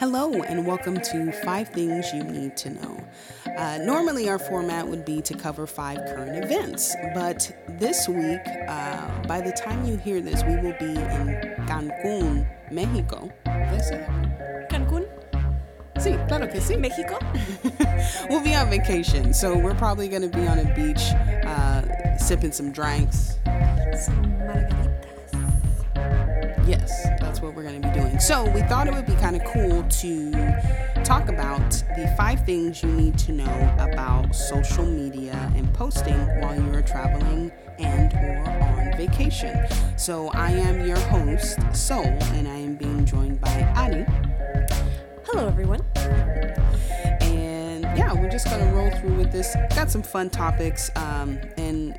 Hello, and welcome to Five Things You Need to Know. Uh, normally, our format would be to cover five current events, but this week, uh, by the time you hear this, we will be in Cancun, Mexico. Cancun, Sí, claro que sí. Mexico. We'll be on vacation, so we're probably going to be on a beach uh, sipping some drinks. Some. Yes, that's what we're going to be doing. So, we thought it would be kind of cool to talk about the five things you need to know about social media and posting while you're traveling and or on vacation. So, I am your host, Seoul, and I am being joined by Ari. Hello, everyone. And yeah, we're just gonna roll through with this. Got some fun topics. Um, and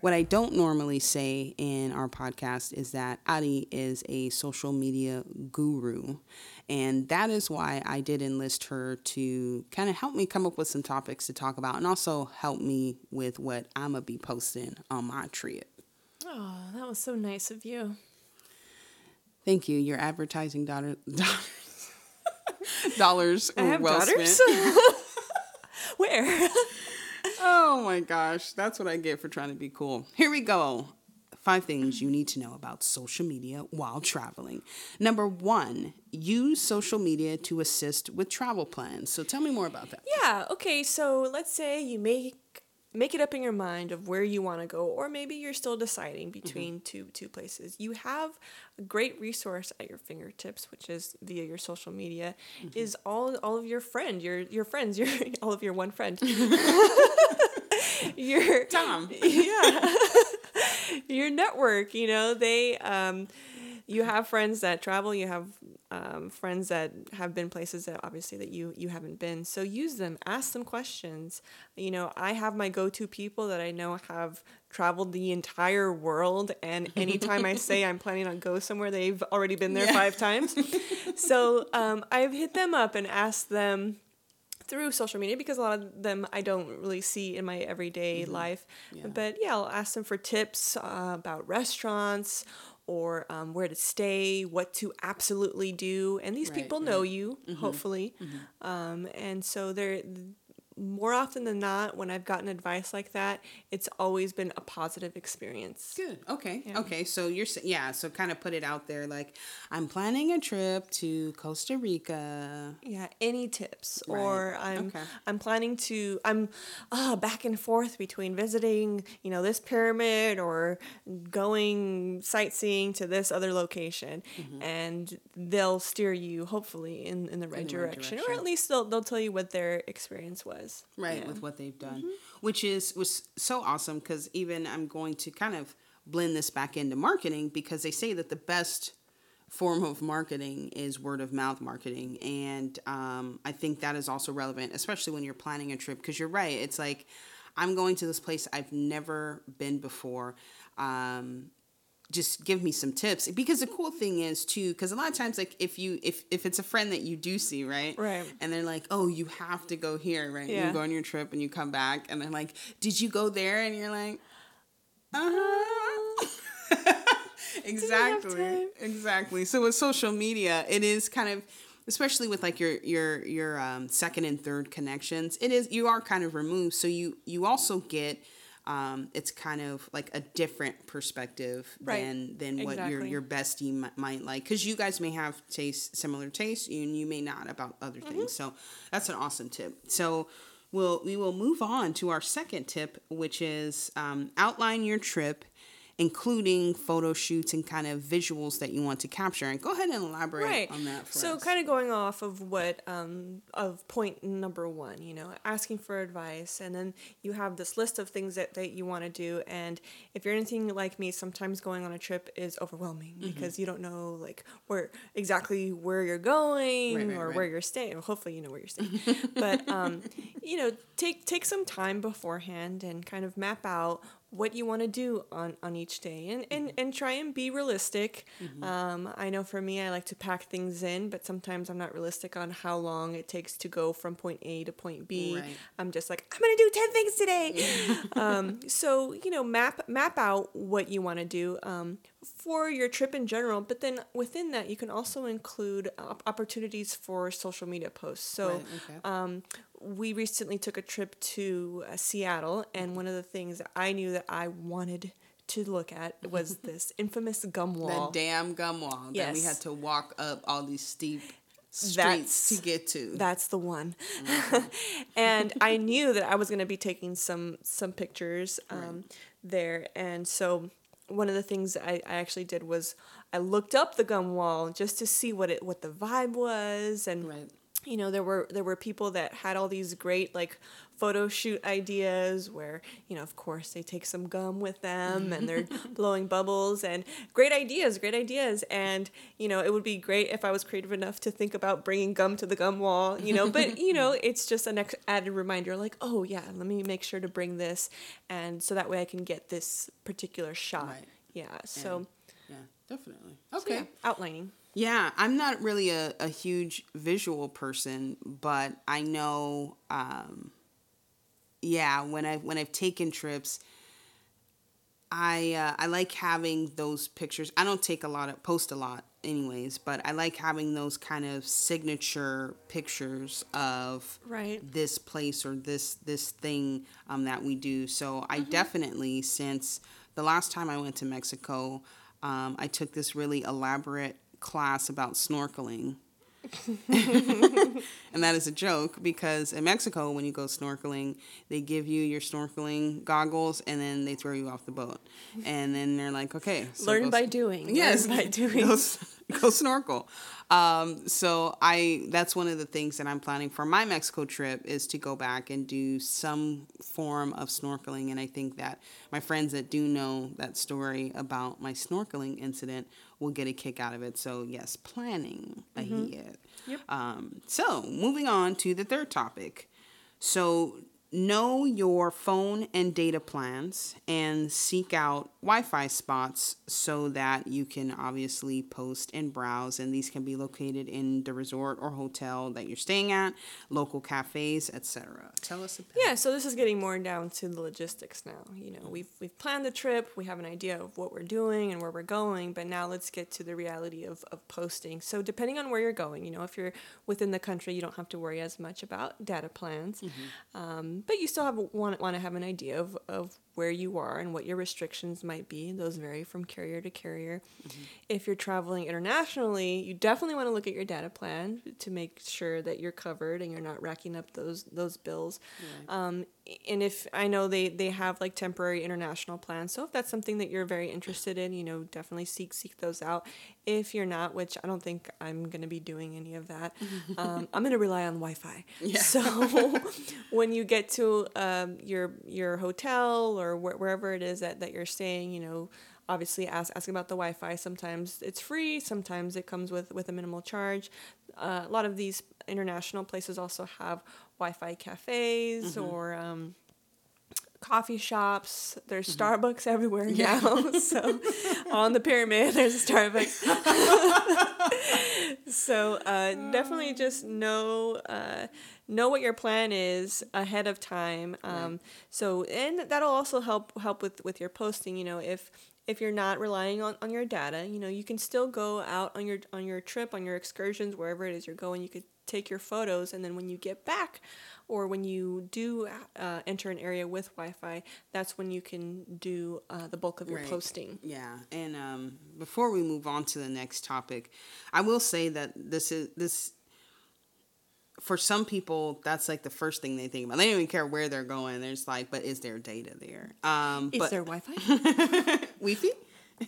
what I don't normally say in our podcast is that Ari is a social media guru. And that is why I did enlist her to kind of help me come up with some topics to talk about and also help me with what I'm going to be posting on my trip. Oh, that was so nice of you. Thank you. Your advertising dollar, dollars, dollars I have well daughters. Where? Oh my gosh, that's what I get for trying to be cool. Here we go. Five things you need to know about social media while traveling. Number one, use social media to assist with travel plans. So tell me more about that. yeah. Okay. So let's say you make make it up in your mind of where you want to go, or maybe you're still deciding mm-hmm. between two two places. You have a great resource at your fingertips, which is via your social media, mm-hmm. is all all of your friend, your your friends, your all of your one friend. your Tom. yeah your network you know they um you have friends that travel you have um, friends that have been places that obviously that you you haven't been. So use them ask them questions. You know i have my go-to people that i know have traveled the entire world and anytime i say i'm planning on go somewhere they've already been there Yeah. five times. So um, i've hit them up and asked them through social media because a lot of them I don't really see in my everyday life. Yeah. But yeah, I'll ask them for tips uh, about restaurants or um, where to stay, what to absolutely do. And these Right, people know you, hopefully. Um, and so they're more often than not, when I've gotten advice like that, it's always been a positive experience. Good. Okay. Okay. So you're yeah. So kind of put it out there. Like I'm planning a trip to Costa Rica. Yeah, any tips Right. or I'm Okay. I'm planning to I'm uh, back and forth between visiting, you know, this pyramid or going sightseeing to this other location and they'll steer you hopefully in, in the right, Mm-hmm. the right direction, or at least they'll they'll tell you what their experience was. Right Yeah. with what they've done which is was so awesome because even i'm going to kind of blend this back into marketing because they say that the best form of marketing is word of mouth marketing and um, i think that is also relevant especially when you're planning a trip because you're right it's like i'm going to this place i've never been before um, just give me some tips. Because the cool thing is too because a lot of times like if you if if it's a friend that you do see right? Right. and they're like oh you have to go here right? Yeah. you go on your trip and you come back and they're like did you go there? And you're like uh-huh. Exactly. exactly. So with social media it is kind of especially with like your your your um, second and third connections it is you are kind of removed. So you you also get um, it's kind of like a different perspective Right. than than what your Exactly. your bestie mi- might like because you guys may have taste similar tastes and you may not about other Mm-hmm. things so that's an awesome tip so we'll we will move on to our second tip which is um, outline your trip including photo shoots and kind of visuals that you want to capture. And go ahead and elaborate right. on that for so us. kind of going off of what um of point number one you know asking for advice and then you have this list of things that, that you want to do and if you're anything like me sometimes going on a trip is overwhelming Mm-hmm. because you don't know like where exactly where you're going Right, right, or where you're staying. Well, hopefully you know where you're staying. But um you know take take some time beforehand and kind of map out what you want to do on on each day and and, Mm-hmm. and try and be realistic um, i know for me i like to pack things in but sometimes i'm not realistic on how long it takes to go from point a to point b Right. i'm just like i'm gonna do 10 things today um, so you know map map out what you want to do um, for your trip in general, but then within that, you can also include op- opportunities for social media posts. So, Right, okay. We recently took a trip to uh, Seattle, and one of the things that I knew that I wanted to look at was this infamous gum wall. The damn gum wall that we had to walk up all these steep streets That's- to get to. That's the one. Mm-hmm. and I knew that I was going to be taking some some pictures um, there, and so one of the things I, I actually did was I looked up the gum wall just to see what it what the vibe was, and Right. You know there were there were people that had all these great like photo shoot ideas where you know of course they take some gum with them and they're blowing bubbles and great ideas great ideas and you know it would be great if i was creative enough to think about bringing gum to the gum wall you know but you know it's just an ex- added reminder like oh yeah let me make sure to bring this and so that way i can get this particular shot Right. yeah so Yeah, definitely. so, Okay. yeah, outlining Yeah, I'm not really a, a huge visual person, but I know, um, yeah, when I when I've taken trips, I uh, I like having those pictures. I don't take a lot of post a lot, anyways, but I like having those kind of signature pictures of right this place or this this thing um, that we do. So I Mm-hmm. definitely, since the last time I went to Mexico, um, I took this really elaborate class about snorkeling. and that is a joke because in Mexico, when you go snorkeling, they give you your snorkeling goggles and then they throw you off the boat. And then they're like, okay, so learn by doing Yes, learn by doing s- go snorkel. Um, so I that's one of the things that I'm planning for my Mexico trip is to go back and do some form of snorkeling. And I think that my friends that do know that story about my snorkeling incident will get a kick out of it. So yes, planning ahead. Yep. Um, so moving on to the third topic. So know your phone and data plans and seek out Wi-Fi spots so that you can obviously post and browse and these can be located in the resort or hotel that you're staying at, local cafes, etc. Tell us about Yeah, so this is getting more down to the logistics now. You know, we've we've planned the trip, we have an idea of what we're doing and where we're going, but now let's get to the reality of, of posting. So depending on where you're going, you know, if you're within the country, you don't have to worry as much about data plans, um, but you still have want want to have an idea of, of where you are and what your restrictions might be. Those vary from carrier to carrier. If you're traveling internationally, you definitely want to look at your data plan to make sure that you're covered and you're not racking up those those bills. Um, and if I know they they have like temporary international plans, so if that's something that you're very interested in, you know, definitely seek seek those out. If you're not, which I don't think I'm gonna be doing any of that, um, I'm gonna rely on Wi-Fi. Yeah. So when you get to um, your your hotel or wh- wherever it is that, that you're staying, you know, obviously ask ask about the Wi-Fi. Sometimes it's free, sometimes it comes with with a minimal charge. Uh, a lot of these international places also have Wi-Fi cafes or um, coffee shops. There's Starbucks everywhere Yeah. now. so on the pyramid, there's a Starbucks. so uh, definitely just know uh, know what your plan is ahead of time. Um, So and that'll also help help with with your posting. You know if if you're not relying on, on your data, you know you can still go out on your on your trip on your excursions wherever it is you're going. You could take your photos and then when you get back or when you do uh, enter an area with Wi-Fi, that's when you can do uh, the bulk of your Right. posting. Yeah, and um, before we move on to the next topic, I will say that this is this for some people that's like the first thing they think about. They don't even care where they're going. There's like, but is there data there? Um, Is but there Wi-Fi? Wi-Fi?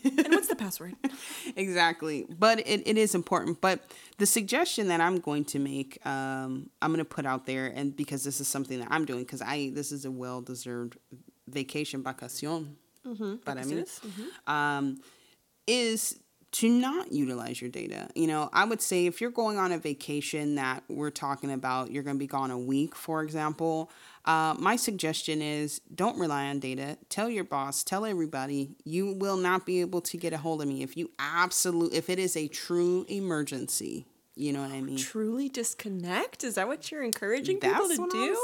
And what's the password? exactly but it, it is important but the suggestion that i'm going to make um, i'm going to put out there and because this is something that i'm doing because i this is a well-deserved vacation vacacion para mí, Vacaciones? um, is to not utilize your data you know i would say if you're going on a vacation that we're talking about you're going to be gone a week for example uh, my suggestion is don't rely on data. Tell your boss, tell everybody, you will not be able to get a hold of me if you absolute if it is a true emergency. You know what I mean? Truly disconnect? Is that what you're encouraging people to do?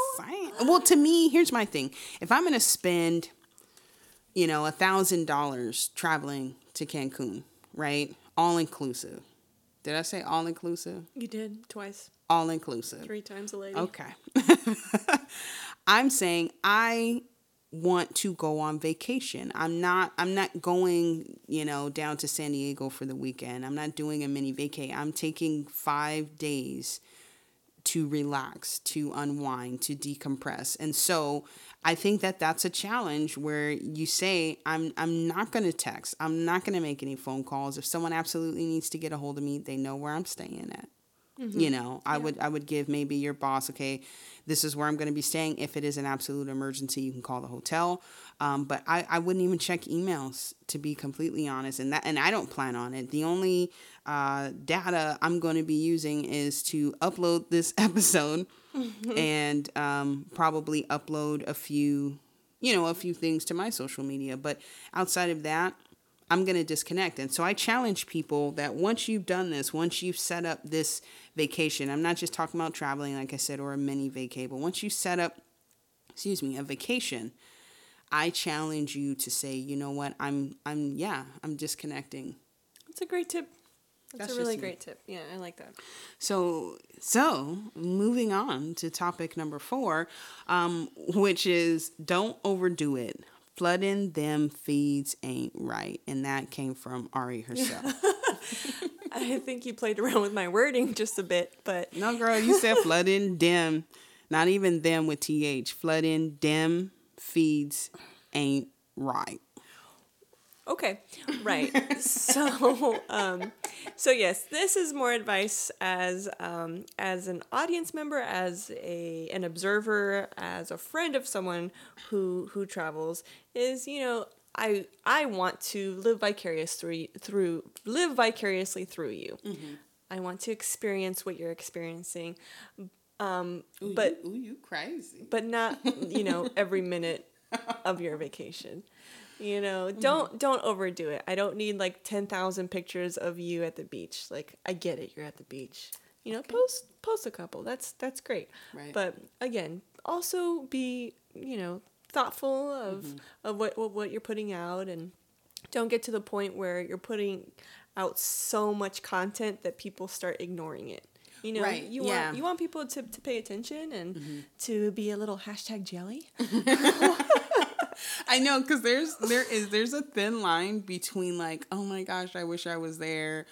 Well, to me, here's my thing. If I'm gonna spend, you know, a thousand dollars traveling to Cancun, right? All inclusive. Did I say all inclusive? You did twice, All inclusive. three times a lady. Okay. I'm saying I want to go on vacation. I'm not I'm not going, you know, down to San Diego for the weekend. I'm not doing a mini vacay. I'm taking 5 days to relax, to unwind, to decompress. And so I think that that's a challenge where you say I'm I'm not going to text. I'm not going to make any phone calls. If someone absolutely needs to get a hold of me, they know where I'm staying at. You know, I would I would give maybe your boss, okay, this is where I'm going to be staying. If it is an absolute emergency, you can call the hotel. Um, but I, I wouldn't even check emails to be completely honest, and that and I don't plan on it. The only uh, data I'm going to be using is to upload this episode and um, probably upload a few, you know, a few things to my social media. But outside of that, I'm going to disconnect. And so I challenge people that once you've done this, once you've set up this vacation, I'm not just talking about traveling, like I said, or a mini vacay, but once you set up, excuse me, a vacation, I challenge you to say, you know what, I'm, I'm, yeah, I'm disconnecting. That's a great tip. That's, That's a really great tip. Yeah, I like that. So, so moving on to topic number four, um, which is don't overdo it. Flooding them feeds ain't right, and that came from Ari herself. I think you played around with my wording just a bit, but no, girl, you said flooding them, not even them with th. Flooding them feeds ain't right. Okay, right. so, um, so yes, this is more advice as um, as an audience member, as a an observer, as a friend of someone who who travels. Is you know I I want to live vicarious through through live vicariously through you. I want to experience what you're experiencing, um, Ooh, but you, ooh, you crazy. but not you know every minute of your vacation you know don't don't overdo it. I don't need like 10,000 pictures of you at the beach. Like i get it you're at the beach. You know post post a couple. That's that's great. Right. but again also be you know thoughtful of Mm-hmm. of what, what what you're putting out and don't get to the point where you're putting out so much content that people start ignoring it. You know Right, you yeah. want you want people to, to pay attention and to be a little hashtag jelly I know because there's there is there's a thin line between like oh my gosh I wish I was there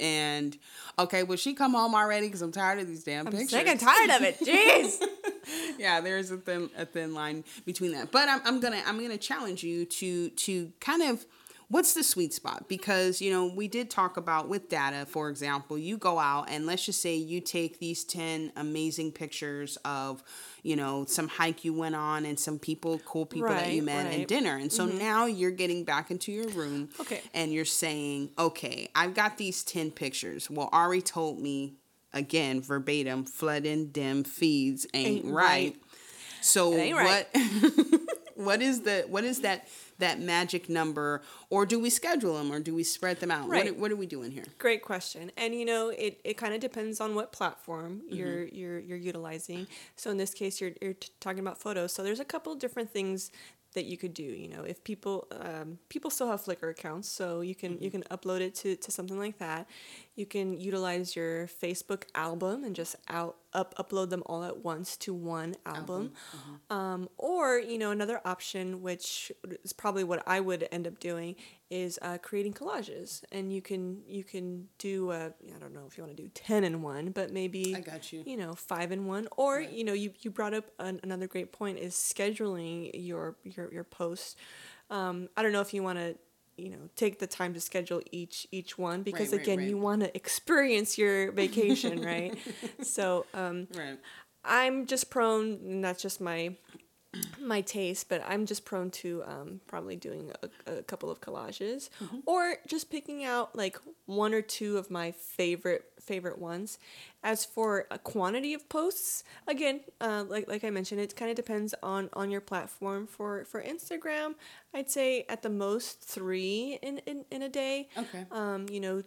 and okay will she come home already because I'm tired of these damn I'm pictures. sick and tired of it. Jeez. yeah, there's a thin a thin line between that. But I'm I'm gonna I'm gonna challenge you to to kind of what's the sweet spot because you know we did talk about with data for example you go out and let's just say you take these 10 amazing pictures of you know some hike you went on and some people cool people that you met and right. Mm-hmm. dinner and so now you're getting back into your room Okay. and you're saying okay i've got these 10 pictures well ari told me again verbatim flooding dim feeds ain't, Ain't right. right. so ain't right. what what is the what is that that magic number or do we schedule them or do we spread them out Right. what, what are we doing here Great question. And you know, it, it kind of depends on what platform Mm-hmm. you're you're you're utilizing. So in this case, you're you're t- talking about photos. So there's a couple of different things that you could do. You know, if people um, people still have Flickr accounts, so you can Mm-hmm. you can upload it to, to something like that. You can utilize your Facebook album and just out up upload them all at once to one album. mm-hmm. Um, or you know another option, which is probably what I would end up doing, is uh, creating collages, and you can you can do uh, I don't know if you want to do ten in one, but maybe I got you. You know five in one, or you know you you brought up an, another great point is scheduling your your your posts. Um, I don't know if you want to you know take the time to schedule each each one because Right, right, again right. you want to experience your vacation right so um right I'm just prone, and that's just my my taste, but I'm just prone to um, probably doing a, a couple of collages or just picking out like one or two of my favorite favorite ones. As for a quantity of posts, again, uh, like like I mentioned, it kind of depends on on your platform. For for Instagram, I'd say at the most three in in, in a day. Okay. Um, you know,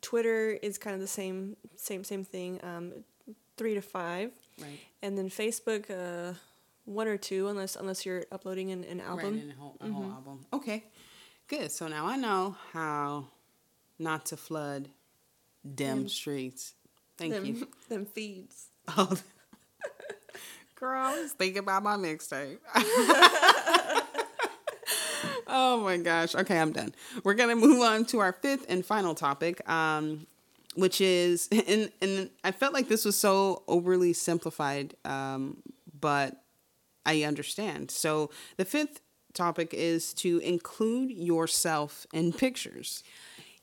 Twitter is kind of the same same same thing. Um, three to five right and then Facebook, uh, one or two, unless unless you're uploading an, an album. right in a whole, a whole album okay Good. So now I know how not to flood them streets. Thank them, you. Them feeds. Oh, girl, I was thinking about my mixtape. oh my gosh. Okay, I'm done. We're gonna move on to our fifth and final topic, um, which is, and and I felt like this was so overly simplified, um, but I understand. So the fifth topic is to include yourself in pictures.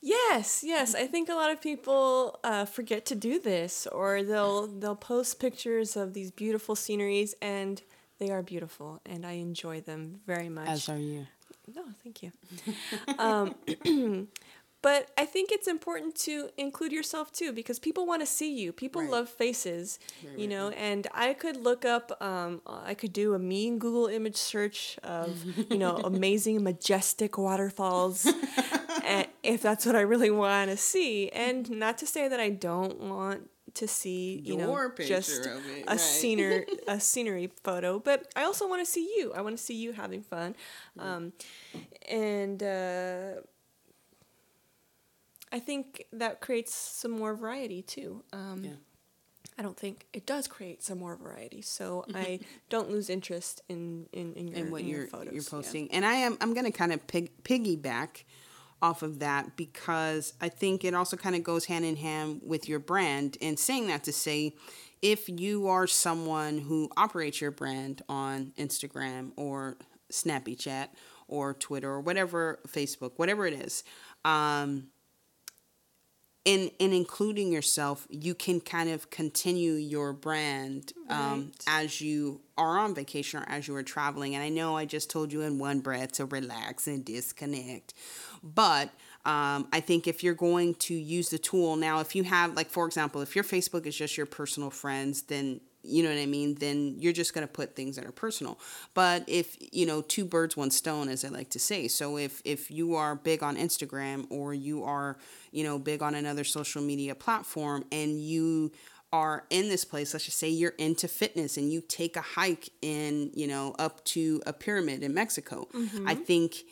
Yes, yes. I think a lot of people uh, forget to do this, or they'll they'll post pictures of these beautiful sceneries, and they are beautiful, and I enjoy them very much. As are you. No, thank you. um, but I think it's important to include yourself too because people want to see you. People Right. love faces, Very you right. know. And I could look up, um, I could do a mean Google image search of, you know, amazing, majestic waterfalls, and if that's what I really want to see. And not to say that I don't want to see, you know, Your picture just it, a right. scenery a scenery photo, but I also want to see you. I want to see you having fun, um, and uh, I think that creates some more variety too. Um, Yeah. I don't think it does create some more variety, so I don't lose interest in in, in your, and what in you're photos. you're yeah. posting. And I am I'm going to kind of pig, piggyback off of that because I think it also kind of goes hand in hand with your brand. And saying that to say, if you are someone who operates your brand on Instagram or Snappy Chat or Twitter or whatever Facebook, whatever it is, um, in in including yourself, you can kind of continue your brand um, Right. as you are on vacation or as you are traveling. And I know I just told you in one breath to relax and disconnect, but um, I think if you're going to use the tool now, if you have like for example, if your Facebook is just your personal friends, then you know what I mean, then you're just going to put things that are personal. But if, you know, two birds, one stone, as I like to say. So if, if you are big on Instagram or you are, you know, big on another social media platform and you are in this place, let's just say you're into fitness and you take a hike in, you know, up to a pyramid in Mexico, I mm-hmm. think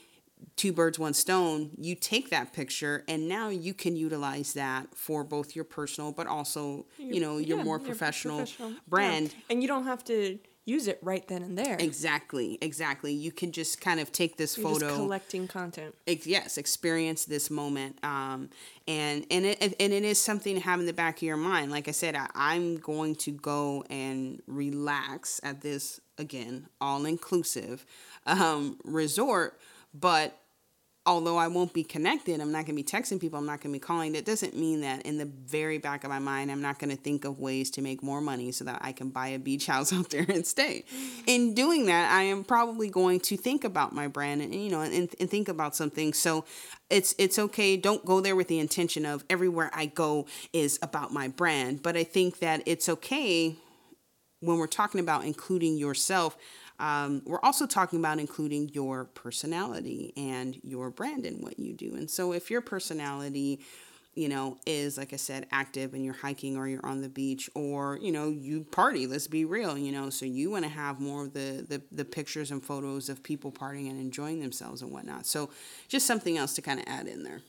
two birds one stone you take that picture and now you can utilize that for both your personal but also you know your Yeah, more your professional, professional, yeah. brand and you don't have to use it right then and there. exactly exactly you can just kind of take this You're photo just collecting content. ex- yes experience this moment um and and it and it is something to have in the back of your mind like i said I, i'm going to go and relax at this again all inclusive um resort but although I won't be connected, I'm not going to be texting people, I'm not going to be calling. That doesn't mean that in the very back of my mind, I'm not going to think of ways to make more money so that I can buy a beach house out there and stay. In doing that, I am probably going to think about my brand and you know and, and think about something. So it's it's okay. Don't go there with the intention of everywhere I go is about my brand. But I think that it's okay when we're talking about including yourself, um, we're also talking about including your personality and your brand in what you do. And so, if your personality, you know, is like I said, active and you're hiking or you're on the beach or you know you party, let's be real, you know, so you want to have more of the, the the pictures and photos of people partying and enjoying themselves and whatnot. So, just something else to kind of add in there.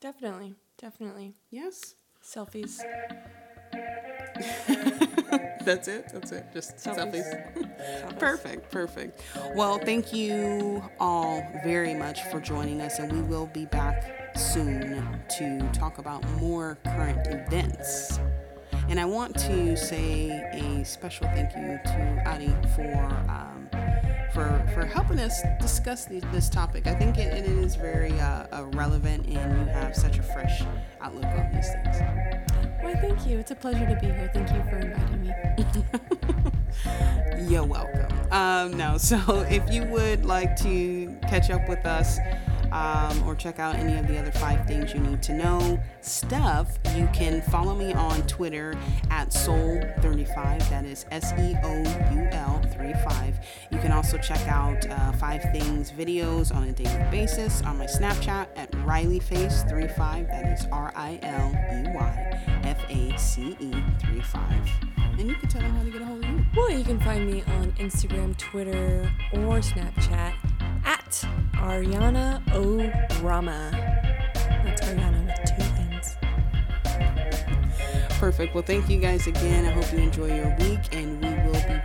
Definitely, definitely. Yes. Selfies. That's it. That's it. Just Selfies. selfies. Perfect, perfect. Well, thank you all very much for joining us, and we will be back soon to talk about more current events. And I want to say a special thank you to Ari for um, for for helping us discuss the, this topic. I think it, it is very uh, uh, relevant, and you have such a fresh outlook on these things. Why, thank you. It's a pleasure to be here. Thank you for inviting me. You're welcome. Um, no, so if you would like to catch up with us um, or check out any of the other five things you need to know stuff, you can follow me on Twitter at Seoul35. That is S E O U L 35. You can also check out uh, Five Things videos on a daily basis on my Snapchat at RileyFace35. That is R I L E Y F A C E 35. And you can tell them how to get a hold of you. Well, you can find me on Instagram, Twitter, or Snapchat at Ariana O. Rama. That's Ariana with two N's. Perfect. Well, thank you guys again. I hope you enjoy your week, and we will be